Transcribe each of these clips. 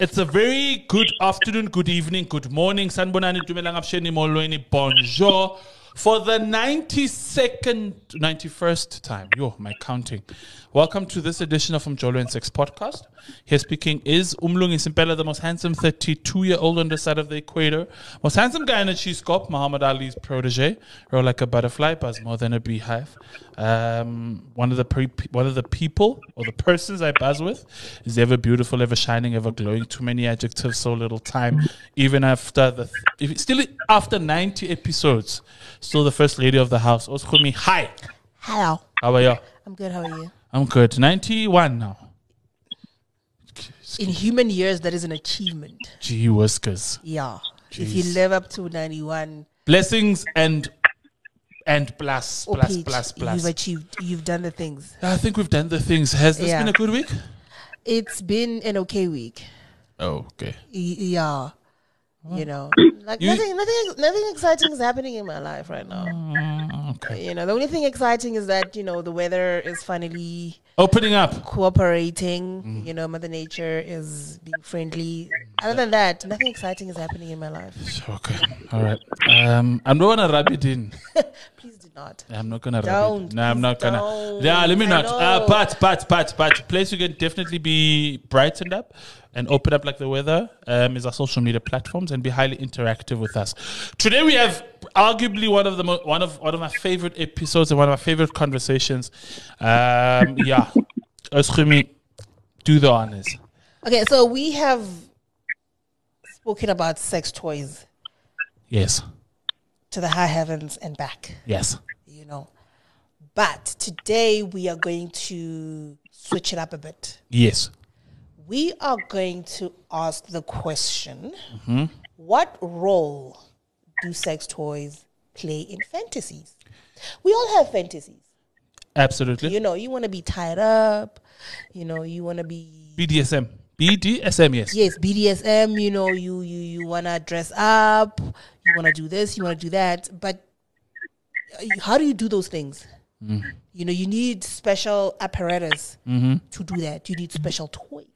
It's a very good afternoon, good evening, good morning. Sanbonani dumelang absheni molweni. Bonjour. For the 92nd, 91st time, yo, my counting. Welcome to this edition of Umjolo and Sex podcast. Here speaking is Umlungi Simpela, the most handsome 32 year old on the side of the equator. Most handsome guy in a cheese scope, Muhammad Ali's protege. Roll like a butterfly, buzz more than a beehive. Um, one of the pre- one of the people or the persons I buzz with is ever beautiful, ever shining, ever glowing. Too many adjectives, so little time. Even after the if still after 90 episodes, still the first lady of the house. Oskumi, hi. Hello. How are you? I'm good. How are you? I'm good. 91 now. In human years, that is an achievement. Gee whiskers. Yeah. If you live up to 91, Blessings and and plus Peach, plus plus. you've achieved, you've done the things. I think we've done the things. Has this Yeah. been a good week? It's been an okay week. Oh, okay. Y- yeah. You know, like You- nothing, nothing, nothing exciting is happening in my life right now. Mm, okay. You know, the only thing exciting is that you know the weather is finally Opening up. cooperating. Mm. You know, Mother Nature is being friendly. Other than that, nothing exciting is happening in my life. Okay. All right. Um, I'm not gonna rub it in. Please do not. I'm not gonna rub Don't, it. No, I'm not gonna. don't. Yeah, let me I not. Uh, know. but but but but place you can definitely be brightened up and open up like the weather um, is our social media platforms and be highly interactive with us. Today we have arguably one of the mo- one of one of my favorite episodes and one of my favorite conversations. Um, yeah, Oschumi, do the honors. Okay, so we have spoken about sex toys Yes, to the high heavens and back, yes. you know. But today we are going to switch it up a bit. Yes. We are going to ask the question Mm-hmm. what role do sex toys play in fantasies? We all have fantasies. Absolutely. You know, you want to be tied up, you know, you want to be BDSM. BDSM, yes. yes, BDSM, you know, you you you want to dress up, you want to do this, you want to do that, but uh, how do you do those things? You know, you need special apparatus to do that. You need special toys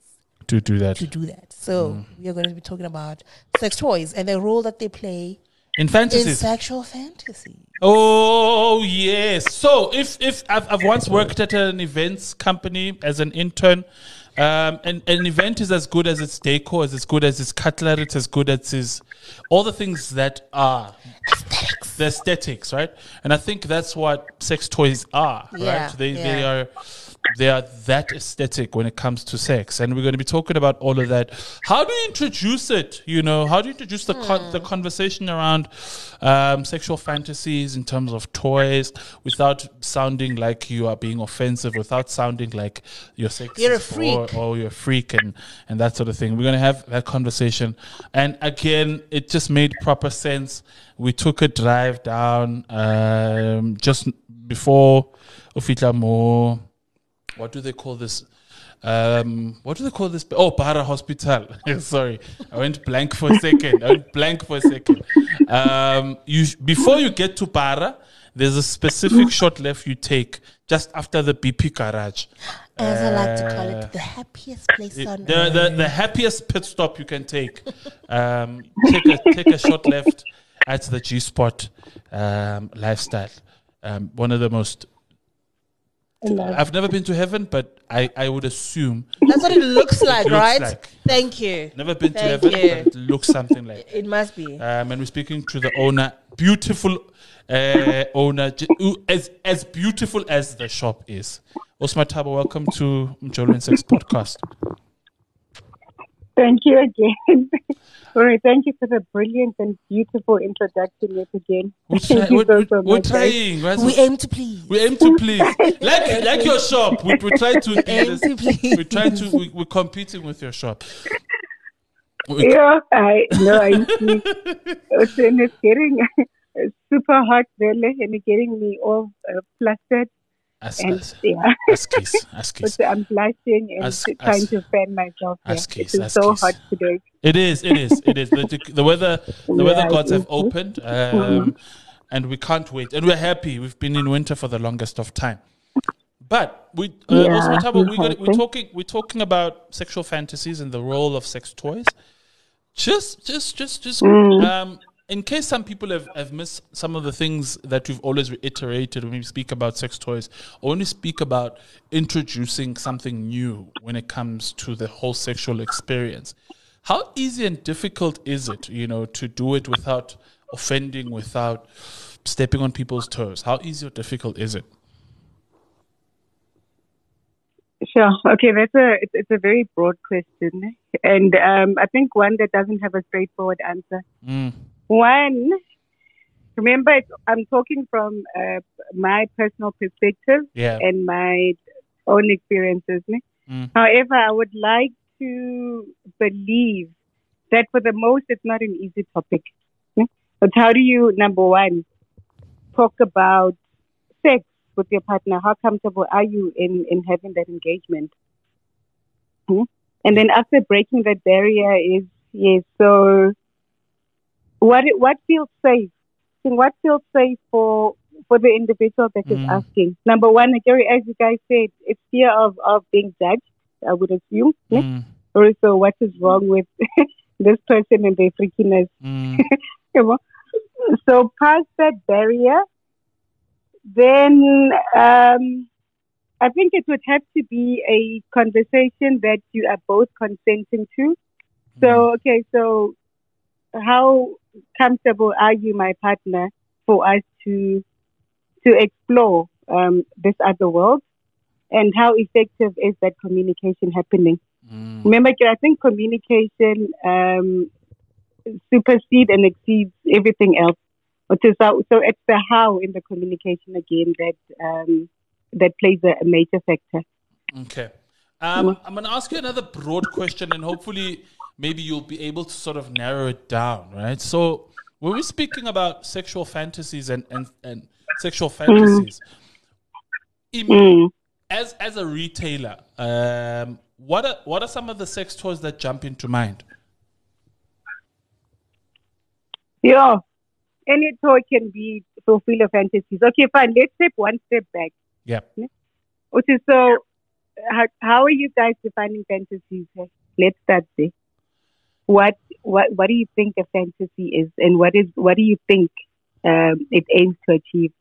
To do that. to do that. So we are going to be talking about sex toys and the role that they play In in fantasies. sexual fantasy. Oh yes. So if if I've, I've once worked at an events company as an intern, um, and an event is as good as its decor, as as good as its cutlery, it's as good as its all the things that are Aesthetics. The aesthetics, right? And I think that's what sex toys are, Yeah, right? They they are they are that aesthetic when it comes to sex, and we're going to be talking about all of that. How do you introduce it? You know, how do you introduce the con- the conversation around um, sexual fantasies in terms of toys without sounding like you are being offensive, without sounding like you're sexist You're a freak. or, you're a freak, and and that sort of thing. We're going to have that conversation, and again, it just made proper sense. We took a drive down um, just before Ofitla Mo what do they call this? Um, what do they call this? Oh, Bara Hospital. Sorry, I went blank for a second. I went blank for a second. Um, you before you get to Bara, there's a specific short left you take just after the BP garage. As I like to call it, the happiest place It- on the, earth. the, the happiest pit stop you can take. Um, take, a, take a short left at the G Spot um, lifestyle. Um, one of the most. I've never been to heaven, but I, I would assume That's what it looks like, looks right? like. Thank you. never been to heaven, you. but it looks something like. It must be. Um, and we're speaking to the owner, beautiful uh, owner, as as beautiful as the shop is. Osma Tabo, welcome to Mjolo Sex podcast. Thank you again. All right, thank you for the brilliant and beautiful introduction yet again. We're, try- you we're, so, so we're much, trying. right? We aim to please. We aim to please, like like your shop. We, we try to aim this. to please. We try to. We, we're competing with your shop. We- Yeah, I know. I see. It's, and it's getting super hot, really, and it's getting me all uh, flustered. As, And as, yeah, askies, askies. but I'm blushing and As- trying as- to fan myself. Yeah. as It kiss, is so kiss. hot today. It is. It is. It is. The, the weather. The weather gods have opened, um, and we can't wait. And we're happy. We've been in winter for the longest of time. But we uh, Yeah, also Mathabo, we got, we're talking we're talking about sexual fantasies and the role of sex toys. Just just just just Mm. um in case some people have, have missed some of the things that we've always reiterated when we speak about sex toys, or when we speak about introducing something new when it comes to the whole sexual experience. How easy and difficult is it, you know, to do it without offending, without stepping on people's toes? How easy or difficult is it? Sure. Okay, that's a it's, it's a very broad question, and um, I think one that doesn't have a straightforward answer. Mm. One, remember, I'm talking from uh, my personal perspective Yeah. and my own experiences. Mm. However, I would like to believe that for the most, it's not an easy topic. But how do you, number one, talk about sex with your partner? How comfortable are you in, in having that engagement? Hmm? And then after breaking that barrier is, yes, so what what feels safe? I think what feels safe for for the individual that is Mm. asking. Number one, Gary, as you guys said, it's fear of, of being judged, I would assume. Mm. Also, what is wrong with this person and their freakiness? Mm. So past that barrier, then um, I think it would have to be a conversation that you are both consenting to. So okay, so how comfortable are you, my partner, for us to to explore um, this other world, and how effective is that communication happening? Mm. Remember, I think communication um, supersedes and exceeds everything else. How, so it's the how in the communication again that um, that plays a, a major factor. Okay. Um, I'm going to ask you another broad question, and hopefully, maybe you'll be able to sort of narrow it down, right? So, when we're speaking about sexual fantasies and, and, and sexual fantasies, im- Mm. as as a retailer, um, what are what are some of the sex toys that jump into mind? Yeah, any toy can be fulfill your fantasies. Okay, fine. Let's take one step back. Yeah. Okay, so how, how are you guys defining fantasies? Let's start there. What what what do you think a fantasy is, and what is what do you think um, it aims to achieve?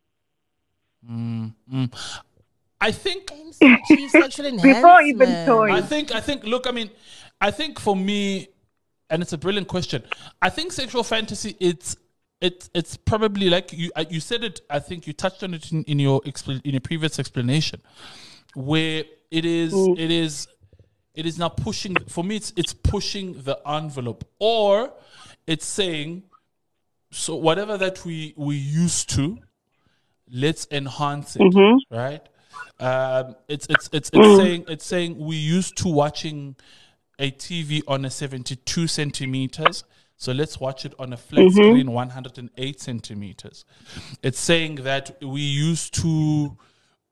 Mm, mm. I think Aims to achieve sexual Before even enhancement. toys. I think I think look, I mean, I think for me, and it's a brilliant question. I think sexual fantasy it's it's it's probably like you uh, you said it. I think you touched on it in, in your expl- in your previous explanation, where it is it is it is now pushing for me. It's it's pushing the envelope, or it's saying so whatever that we we used to, let's enhance it, mm-hmm. right? Um, it's it's it's it's mm-hmm. saying it's saying we used to watching a TV on a 72 centimeters. So let's watch it on a flat mm-hmm. screen, 108 centimeters. It's saying that we used to,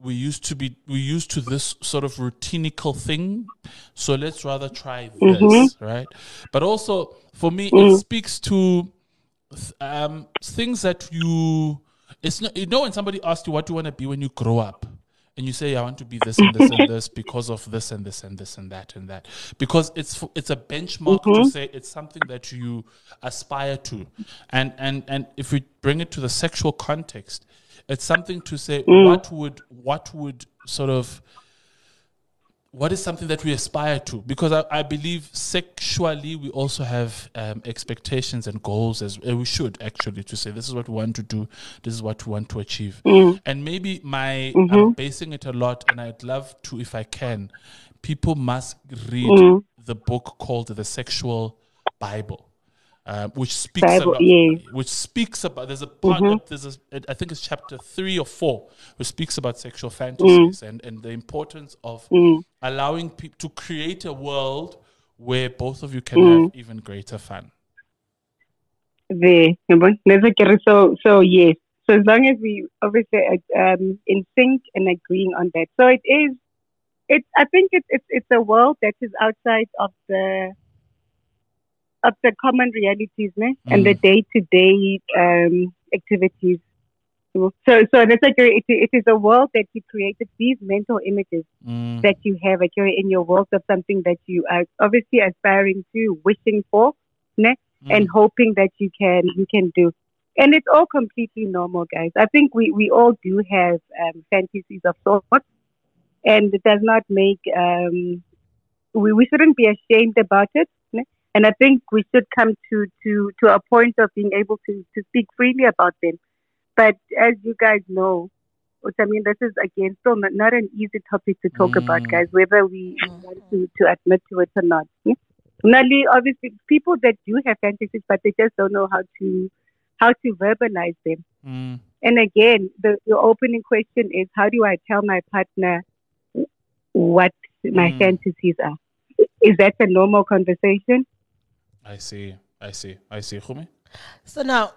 we used to be, we used to this sort of routinical thing. So let's rather try this, mm-hmm. right? But also for me, it mm. speaks to um, things that you, it's not, you know, when somebody asks you what do you want to be when you grow up, and you say I want to be this and this and this because of this and this and this and that and that. Because it's it's a benchmark to mm-hmm. say it's something that you aspire to, and and and if we bring it to the sexual context, it's something to say what would what would sort of what is something that we aspire to? Because I, I believe sexually we also have um, expectations and goals as uh, we should actually to say this is what we want to do this is what we want to achieve. And maybe my i'm basing it a lot and i'd love to if i can people must read the book called the sexual bible uh, which speaks Bible, about yes. which speaks about there's a part that there's a, I think it's chapter three or four which speaks about sexual fantasies and, and the importance of allowing people to create a world where both of you can have even greater fun. There, yabo? There's a so so yes. So as long as we obviously uh, um, in sync and agreeing on that, so it is. It's. I think it's it's it's a world that is outside of the of the common realities, ne? and the day to day um activities. So, so that's like it, it is a world that you created. These mental images Mm. that you have, like you're in your world of something that you are obviously aspiring to, wishing for, ne? Mm. and hoping that you can you can do. And it's all completely normal, guys. I think we, we all do have um, fantasies of sorts, and it does not make um, we, we shouldn't be ashamed about it. And I think we should come to, to, to a point of being able to, to speak freely about them. But as you guys know, which I mean, this is again still not, not an easy topic to talk about, Mm. guys, whether we want to, to admit to it or not. ne? Nali, obviously, people that do have fantasies, but they just don't know how to how to verbalize them. Mm. And again, the your opening question is, how do I tell my partner what my Mm. fantasies are? Is that a normal conversation? I see. I see. I see. Khumi? So now,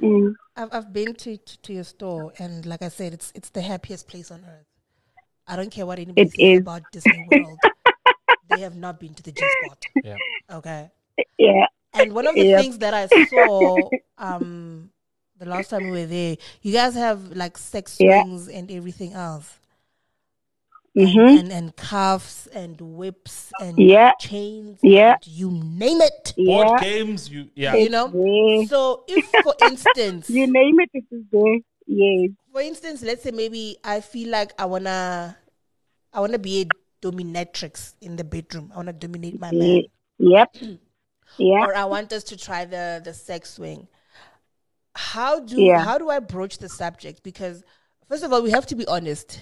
Mm. I've, I've been to, to, to your store, and like I said, it's it's the happiest place on earth. I don't care what anybody It says is. about Disney World. they have not been to the G spot. Yeah. Okay. Yeah. And one of the Yep. things that I saw um the last time we were there, you guys have like sex Yeah. swings and everything else. Hmm And, and and cuffs and whips and Yeah. chains Yeah. and you name it. Board Yeah. games, you yeah. You know? Yeah. So if for instance You name it, it is there. Yes. for instance, let's say maybe I feel like I wanna I wanna be a dominatrix in the bedroom. I wanna dominate my man. Yep. Yeah. or I want us to try the the sex swing. How do Yeah. how do I broach the subject? Because first of all, we have to be honest.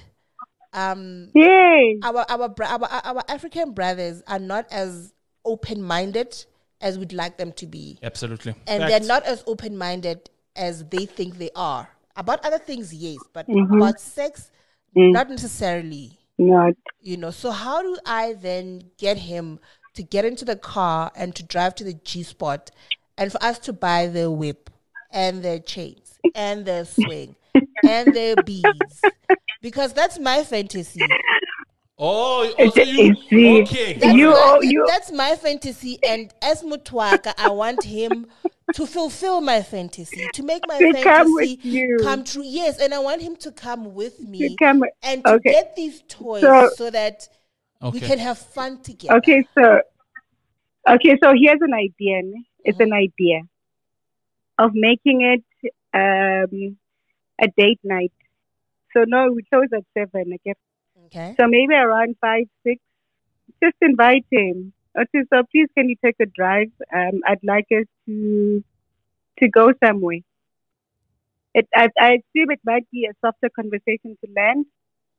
Um, Yes. our our bra- our our African brothers are not as open minded as we'd like them to be, Absolutely. and Facts. they're not as open minded as they think they are. About other things, yes, but Mhm. about sex, Mm. not necessarily Not. you know so how do i then get him to get into the car and to drive to the g spot and for us to buy the whip and the chains and the swing and the beads because that's my fantasy Oh, also you You okay. that's, You- my, oh, you- that's my fantasy and as mutwaka i want him to fulfill my fantasy to make my To fantasy come with you. come true yes and i want him to come with me You come. and to Okay. get these toys So- so that we can have fun together. Okay, so okay, so here's an idea. ne? It's an idea of making it um, a date night. So no, we close at seven. Okay, Okay. so maybe around five, six. Just invite him. Okay, so please, can you take a drive? Um, I'd like us to to go somewhere. It, I, I assume it might be a softer conversation to land.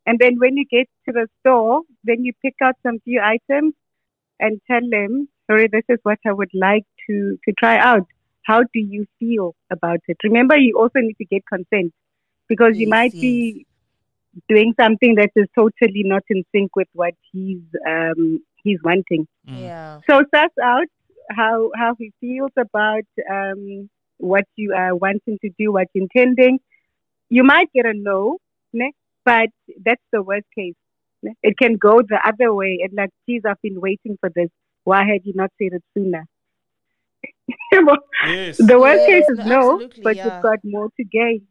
And then when you get to the store, then you pick out some few items and tell them, sorry, this is what I would like to, to try out. How do you feel about it? Remember, you also need to get consent because you Yes, might yes. be doing something that is totally not in sync with what he's um, he's wanting. Mm. Yeah. So suss out how how he feels about um, what you are wanting to do, what you're intending. You might get a no, ne? but that's the worst case. ne? It can go the other way and like, geez, I've been waiting for this. Why had you not said it sooner? Yes. the worst Yes, case is no, no, but yeah. you've got more to gain.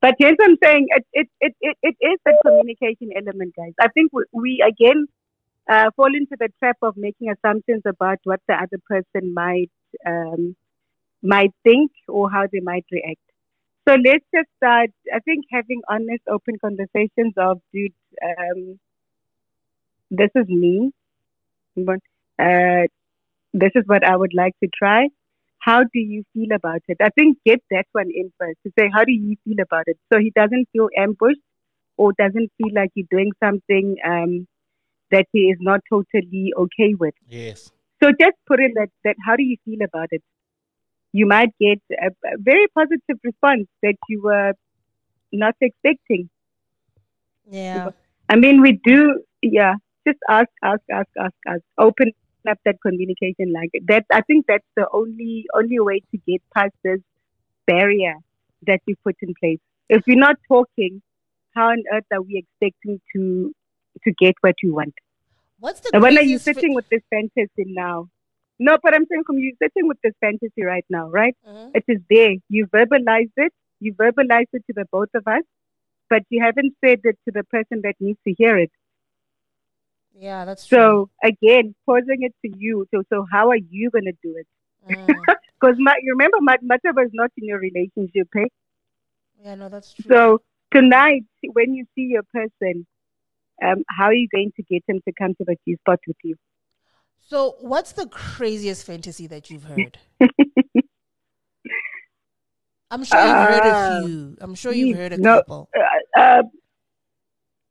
But what I'm saying. It, it, it, it, it is the communication element, guys. I think we, we again, uh, fall into the trap of making assumptions about what the other person might um, might think or how they might react. So let's just start. I think having honest, open conversations of, dude, um, this is me, but uh, this is what I would like to try. How do you feel about it? I think get that one in first to say, how do you feel about it? So he doesn't feel ambushed or doesn't feel like you're doing something um, that he is not totally okay with. Yes. So just put in that, that how do you feel about it? You might get a, a very positive response that you were not expecting. Yeah. I mean, we do, yeah, just ask, ask, ask, ask, ask. Open up that communication like that. I think that's the only, only way to get past this barrier that you put in place. If we're not talking, how on earth are we expecting to, to get what we want? What's the when are you sitting with this fantasy now? No, but I'm saying from you sitting with this fantasy right now, right? Mhm. It is there. You verbalized it. You verbalized it to the both of us, but you haven't said it to the person that needs to hear it. Yeah, that's true. So again, posing it to you. So, so how are you going to do it? Mm. Because you remember, Mat- Mathabo is not in your relationship, eh? Yeah, no, that's true. So tonight, when you see your person, um, how are you going to get him to come to the G spot with you? So, what's the craziest fantasy that you've heard? I'm sure you've heard a Uh, few. I'm sure you've heard a no. couple. Uh, uh,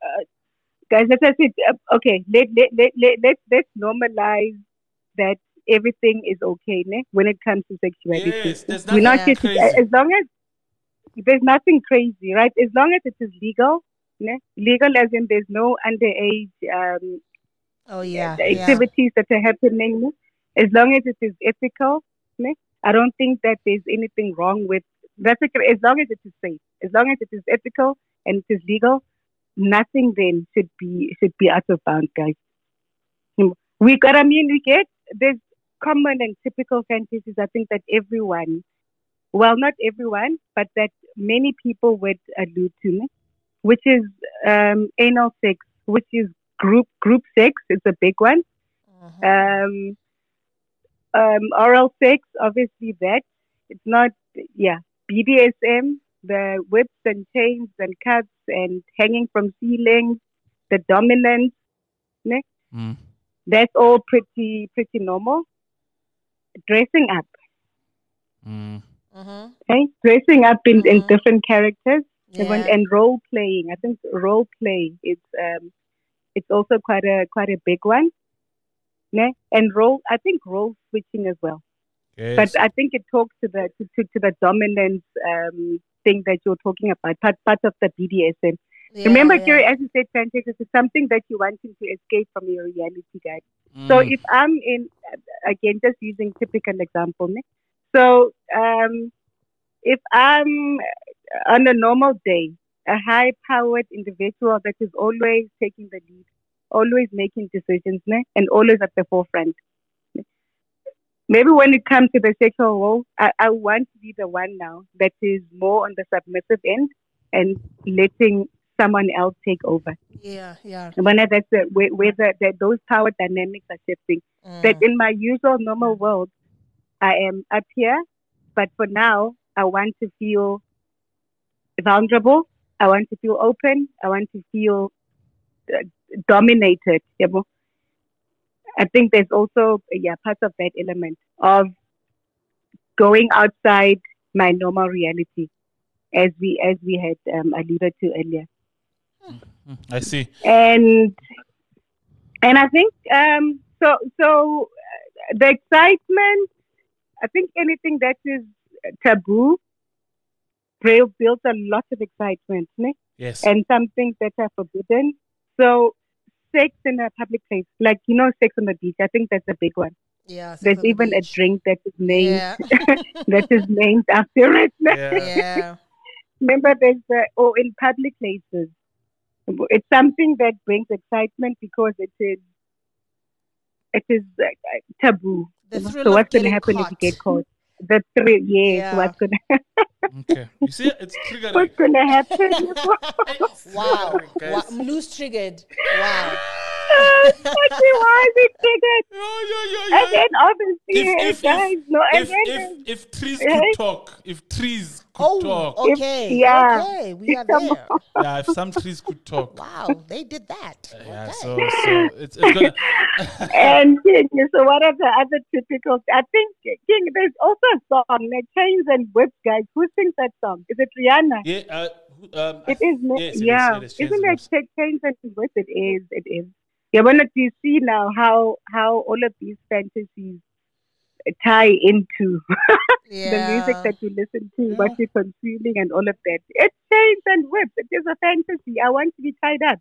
uh, guys, let us say, uh, okay, let, let, let, let, let's, let's normalize that everything is okay ne? when it comes to sexuality. Yes, there's We're nothing not Yeah. to, crazy. as long as there's nothing crazy, right? As long as it is legal, ne? legal as in there's no underage um, Oh yeah, the yeah. activities that are happening, ne? as long as it is ethical, ne? I don't think that there's anything wrong with that's okay, as long as it is safe, as long as it is ethical and it is legal, nothing then should be should be out of bounds, guys. We got, I mean, we get there's common and typical fantasies. I think that everyone, well, not everyone, but that many people would allude to, which is um, anal sex, which is group group sex. It's a big one. Mhm. Um, um, oral sex, obviously that. It's not, yeah, BDSM, the whips and chains and cuts and hanging from ceilings, the dominance, Mm. that's all pretty, pretty normal. Dressing up, Mm. Mhm. okay? Dressing up in, in Mhm. different characters and, Yeah. and role playing. I think role play is, um, it's also quite a, quite a big one. Ne? And role, I think role switching as well. Yes. But I think it talks to the to, to, to the dominance um, thing that you're talking about, part, part of the BDSM. Yeah, Remember, yeah. Kerry, as you said, Francis, this is something that you wanting to escape from your reality, guys. So Mm. if I'm in, again, just using typical example, ne? so um, if I'm on a normal day, a high-powered individual that is always taking the lead, always making decisions, ne? and always at the forefront. Maybe when it comes to the sexual role, I, I want to be the one now that is more on the submissive end and letting someone else take over. yeah, yeah. When that's the, where, where the, the, those power dynamics are shifting. That Mm. in my usual normal world, I am up here, but for now, I want to feel vulnerable. I want to feel open. I want to feel uh, dominated. you know. I think there's also yeah part of that element of going outside my normal reality, as we as we had um, alluded to earlier Mm. I see. and and I think um, so. So uh, the excitement. I think anything that is taboo builds builds a lot of excitement, ne? Yes. and some things that are forbidden. So sex in a public place, like you know, sex on the beach. I think that's a big one. Yeah. There's on the even a drink that is named Yeah. that is named after it. yeah. yeah. Remember, there's the or in public places. It's something that brings excitement because it is it is uh, taboo. The so of what's going to getting happen if you get caught? The thrill, yes. Yeah. What's going to Okay. You see, it's triggering. what's going to happen? It's Wow. triggering, guys. wow. Loose triggered. Wow. Actually, why is it triggered? Yeah, yeah, yeah, And yeah. then obviously, If- if- guys, if- no, If, then if, if trees could talk, if trees could Oh, talk, okay. yeah. Okay. We are there. yeah, if some trees could talk, Wow. They did that. yeah. Okay. So, so it's, it's gonna. and King, so what are the other typical? I think King, there's also a song, like Chains and Whips, guys. Who sings that song? Is it Rihanna? yeah, uh, who- um, I It is, no- yes, it is, yeah. it is. Isn't it Whips. Chains and Whips? It is, it is. Yeah, but look, you see now how how all of these fantasies tie into Yeah. the music that you listen to, mm. what you're consuming, and all of that. It chains and whips. It is a fantasy. I want to be tied up.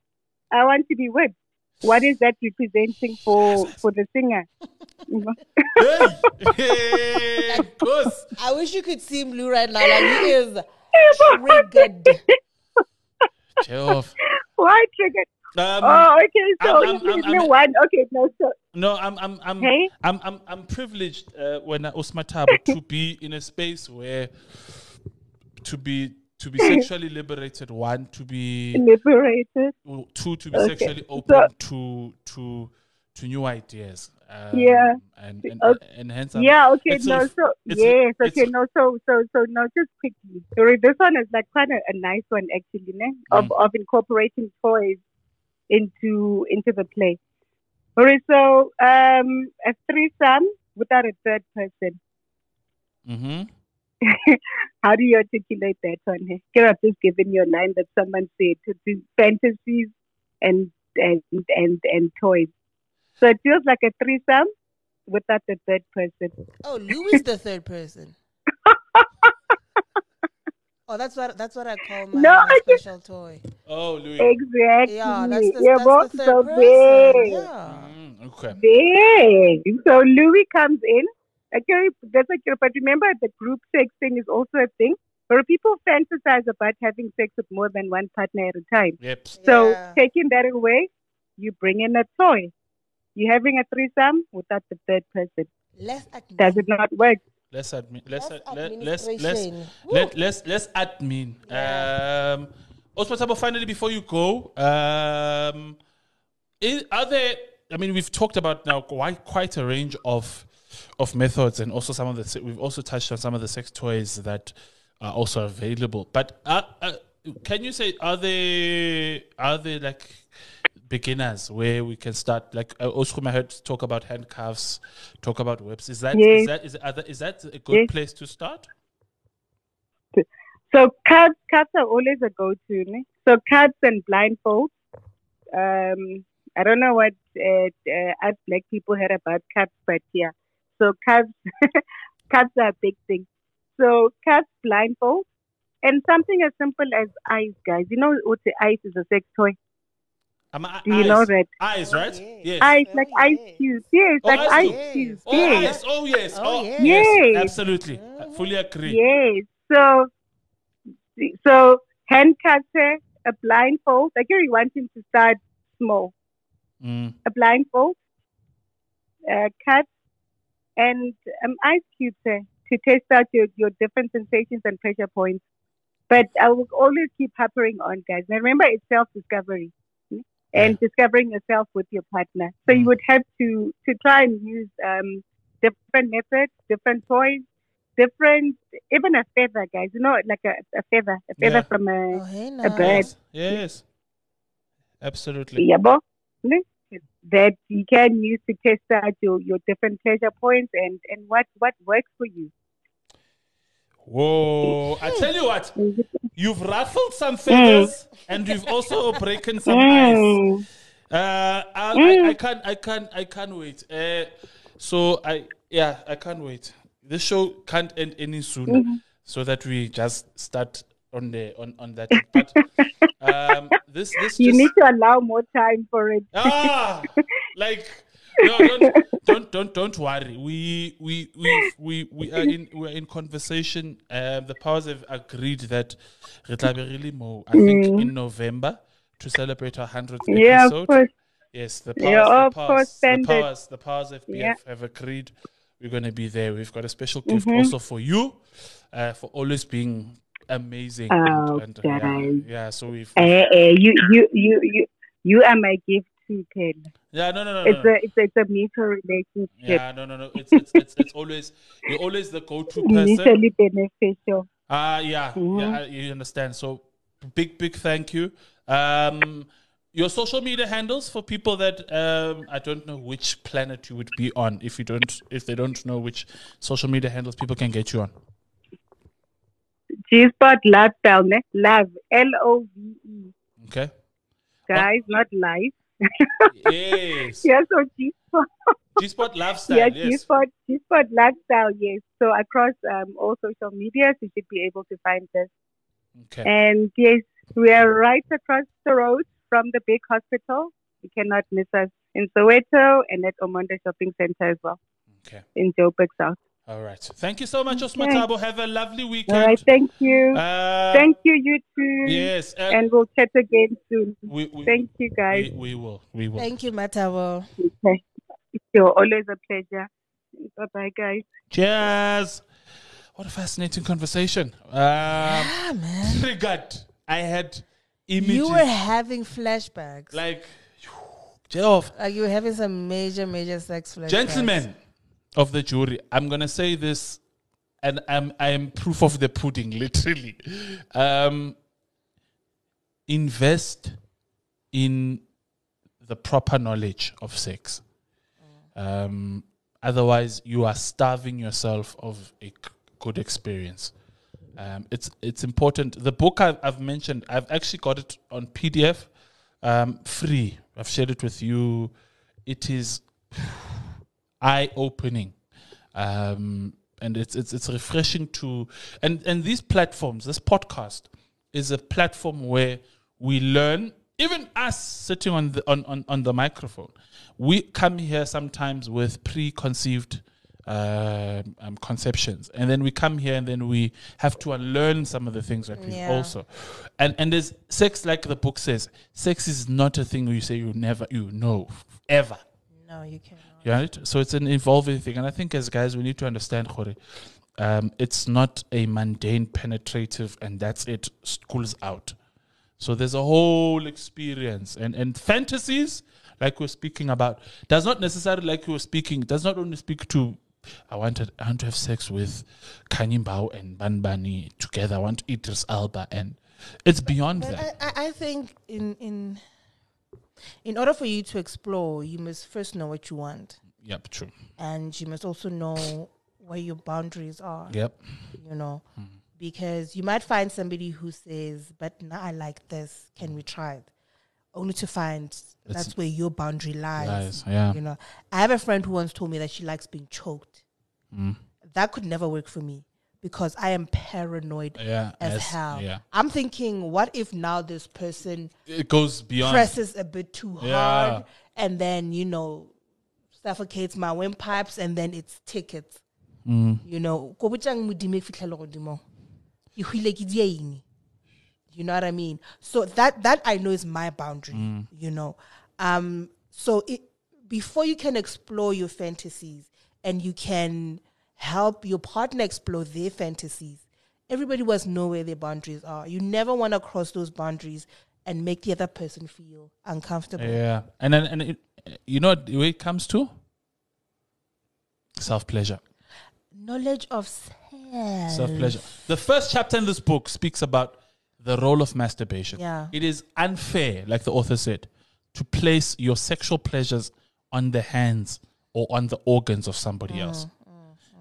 I want to be whipped. What is that representing for for the singer? You? Hey, hey, of course. I wish you could see Blue right now. Like he is triggered. Jeff. Why triggered? Um, Oh, okay. So I'm- I'm- I'm- I'm- one. Okay, no. So No, I'm I'm I'm Hey? I'm, I'm I'm privileged uh, when I Osmatabo to be in a space where to be to be sexually liberated. One to be Liberated. two to be Okay. sexually So- open to to to new ideas. Um, Yeah. and and, Okay. and hence I'm, yeah, okay, no, a- so it's a- yes, okay, no, so so so no, just quickly. Sorry, this one is like quite a, a nice one actually? Of Mm. of incorporating toys into into the play. Alright, so um a threesome without a third person. Mm-hmm. How do you articulate that one? eh? Can I just given you a line that someone said to fantasies and and and and toys. So it feels like a threesome without the third person. Oh, Lou is the third person. Oh, that's what that's what I call my, No, my I just- special toy. Oh, Louis. Exactly. Yeah, that's the, Yeah, that's both the so third there. person. Yeah. Mm, okay. Big. So Louis comes in. Okay, that's okay. But remember, the group sex thing is also a thing. Where people fantasize about having sex with more than one partner at a time. Yep. So Yeah. taking that away, you bring in a toy. You're having a threesome without the third person. Less. Does it not work? Let's admin. Let's Less ad- let, let's let's let let's let's admin. Um, Osmatabo, finally, before you go, um, i- are there? I mean, we've talked about now quite quite a range of of methods, and also some of the we've also touched on some of the sex toys that are also available. But uh, uh, can you say are they are there like beginners where we can start like uh, Oshkum, I heard talk about handcuffs, talk about whips. Is that is Yes. that is, that- is that a good Yes. place to start? So cards, cards are always a go-to. Ne? So cards and blindfolds. Um, I don't know what uh, uh, black people heard about cards, but yeah. So cards, cards are a big thing. So cards, blindfolds, and something as simple as eyes, guys. You know what the eyes is a sex toy. Am I- Do you know eyes. that? Eyes, Oh, right? yes. Yes. Eyes, Oh, like ice yes. cubes. Yes, Oh, like ice ice cubes. cubes. Oh, yes. yes. Oh, yes. Oh, Oh, yes. Yes. Absolutely. I fully agree. Yes. So, so hand cutter, a blindfold. Like you want him to start small. Mm. a blindfold, uh, cut, and um, ice cubes uh, to test out your, your different sensations and pressure points. But I will always keep harping on, guys. Now remember, it's self discovery and discovering yourself with your partner. So Mm. you would have to to try and use um, different methods, different toys, different even a feather, guys. You know, like a, a feather, a feather Yeah. from a Oh, hey, a bird. Yes. Yes. Absolutely. Yeah, ne? that you can use to test out your, your different pleasure points and, and what, what works for you. Whoa. I tell you what, you've ruffled some Mm. feathers and you've also broken some ice. Mm. Uh, I, Mm. I, I can't, I can't, I can't wait. Uh, so I, yeah, I can't wait. This show can't end any sooner, Mm-hmm. so that we just start on the on on that. But um, this this You just, need to allow more time for it. ah like no don't don't don't don't worry we we we we we are in we're in conversation um the powers have agreed that re tla be re le moo, i think in november to celebrate our 100th Mm. Yeah, of course. yes the powers Yeah, the of powers, course, the powers the powers fbf Yeah. have agreed we're going to be there we've got a special gift Mm-hmm. also for you uh, for always being amazing Oh, and, and yeah, yeah so we've Eh, eh, you, you, you, you, you are my gift tell. yeah no no no, It's no. a, it's a, it's a mutual relationship. Yeah, no, no, no. It's it's it's, it's always you're always the go-to person. Mutually beneficial. Ah, yeah, Mm-hmm. yeah. You understand. So, big, big thank you. Um, your social media handles for people that um, I don't know which planet you would be on if you don't if they don't know which social media handles people can get you on. G Spot Love Style, ne? Love. L O V E. Okay. Guys, not life. Yes. Yeah, so G Spot. G Spot lifestyle. Yeah, yes. G-Spot, G-Spot lifestyle, yes. So across um, all social medias, you should be able to find us. Okay. And yes, we are right across the road from the big hospital. You cannot miss us in Soweto and at Ormonde Shopping Center as well Okay. in Joburg South. All right. Thank you so much, Osmatabo. Have a lovely All weekend. right, thank you. Uh, thank you, you too. Yes. uh, And we'll chat again soon. we, we, Thank you, guys. we, we will. We will. Thank you, Mathabo. Okay. You're always a pleasure. Bye bye, guys. Cheers. What a fascinating conversation. Um, Ah, man. triggered. I had images You were having flashbacks. Like, like, Jeff, you were having some major, major sex flashbacks. gentlemen of the jury, I'm gonna say this, and I'm I am proof of the pudding, literally. Um, invest in the proper knowledge of sex. Um, otherwise, you are starving yourself of a c- good experience. Um, it's it's important. The book I've, I've mentioned, I've actually got it on PDF, um, free. I've shared it with you. It is eye opening, um, and it's it's it's refreshing to and and these platforms. This podcast is a platform where we learn. Even us sitting on the on, on, on the microphone, we come here sometimes with preconceived uh, um, conceptions, and then we come here and then we have to unlearn some of the things that we Yeah. also, and and there's sex like the book says, sex is not a thing you say you never you know ever. No, you cannot. Right? So it's an evolving thing. And I think as guys, we need to understand, Jorge, um, it's not a mundane, penetrative, and that's it, school's out. So there's a whole experience. And, and fantasies, like we're speaking about, does not necessarily, like you were speaking, does not only speak to, I wanted, I want to have sex with Kanye Mbao and Banbani together. I want Idris Elba. And it's beyond But that. I, I, I think in in in order for you to explore, you must first know what you want, yep, true. and you must also know where your boundaries are. Yep. You know, because you might find somebody who says, "But now I like this. Can we try it?" Only to find that's where your boundary lies. Lies, yeah. You know, I have a friend who once told me that she likes being choked. Mm. That could never work for me because I am paranoid Yeah. as as- hell. Yeah. I'm thinking, what if now this person It goes beyond. presses a bit too Yeah. hard and then, you know, suffocates my windpipes and then it's tickets. Mm. You know, ko botjang modimo fitlhele godimo. Hwile ke di eng? You know what I mean? So that that I know is my boundary, Mm. you know. Um so it before you can explore your fantasies and you can help your partner explore their fantasies, everybody must know where their boundaries are. You never want to cross those boundaries and make the other person feel uncomfortable. Yeah, and then and it, you know what- where it comes to self pleasure. Knowledge of self. Self pleasure. The first chapter in this book speaks about the role of masturbation. Yeah. it is unfair, like the author said, to place your sexual pleasures on the hands or on the organs of somebody mm. else.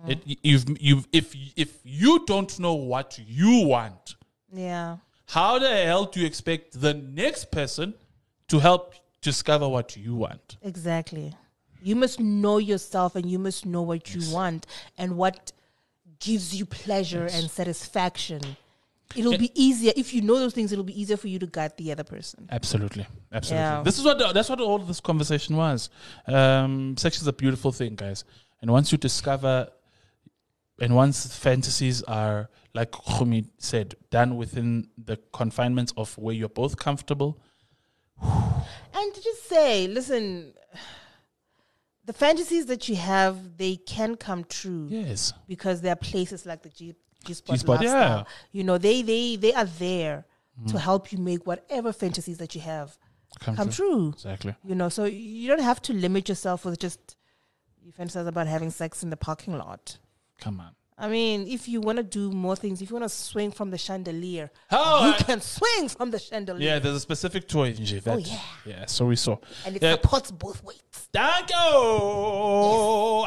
It, you've, you've, if if you don't know what you want, Yeah. how the hell do you expect the next person to help discover what you want? Exactly. You must know yourself and you must know what you want and what gives you pleasure and satisfaction. It'll be easier if you know those things. It'll be easier for you to guide the other person. Absolutely, absolutely. Yeah. This is what the, that's what all of this conversation was. Um, sex is a beautiful thing, guys, and once you discover, and once fantasies are like Khumi said, done within the confinements of where you're both comfortable. And to just say, listen, the fantasies that you have, they can come true Yes, because there are places like the G G Spot G-Spot, yeah. You know, they they they are there to mm. help you make whatever fantasies that you have come, come true. true. Exactly. You know, so you don't have to limit yourself with just you fantasize about having sex in the parking lot. Come on. I mean, if you want to do more things, if you want to swing from the chandelier, Oh, you I- can swing from the chandelier. Yeah, there's a specific toy in that. Oh, yeah. yeah. So we saw. And it Yeah. supports both weights. Thank you.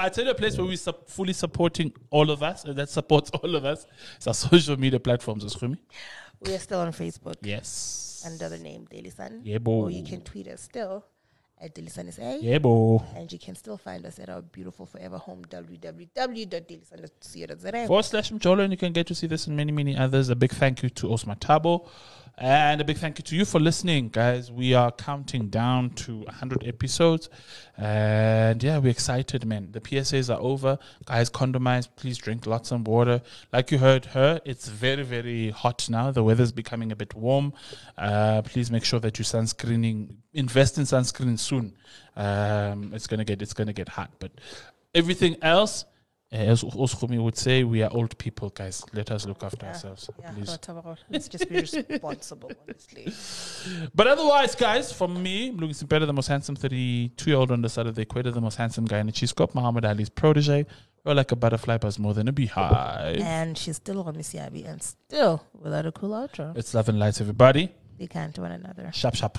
I tell you a place where we're sup- fully supporting all of us, and that supports all of us. It's our social media platforms, Eskrumi. We are still on Facebook Yes. under the name Daily Sun. Yeah, bo. Or you can tweet us still at SA. Yeah, bo. And you can still find us at our beautiful forever home, www.dailysun.co.za. Forward slash Mjolo, and you can get to see this and many, many others. A big thank you to Osma Tabo And a big thank you to you for listening, guys. We are counting down to 100 episodes. And yeah, we're excited, man. The PSAs are over. Guys, condomize. Please drink lots of water. Like you heard her, it's very, very hot now. The weather's becoming a bit warm. Uh, please make sure that you're sunscreening. Invest in sunscreen soon. Um, it's gonna get it's gonna get hot. But everything else, Eh, as Oskumi would say, we are old people, guys. Let us look after Yeah. ourselves, Yeah, please. Let's just be responsible, honestly. But otherwise, guys, from me, Mlungisi better than the most handsome 32 year old on the side of the equator, the most handsome guy in the cheese scope, Muhammad Ali's protege. Or like a butterfly, buzz more than a beehive. And she's still on Misiabi and still without a cool outro. It's love and light, everybody. They can't to one another. Sharp, sharp.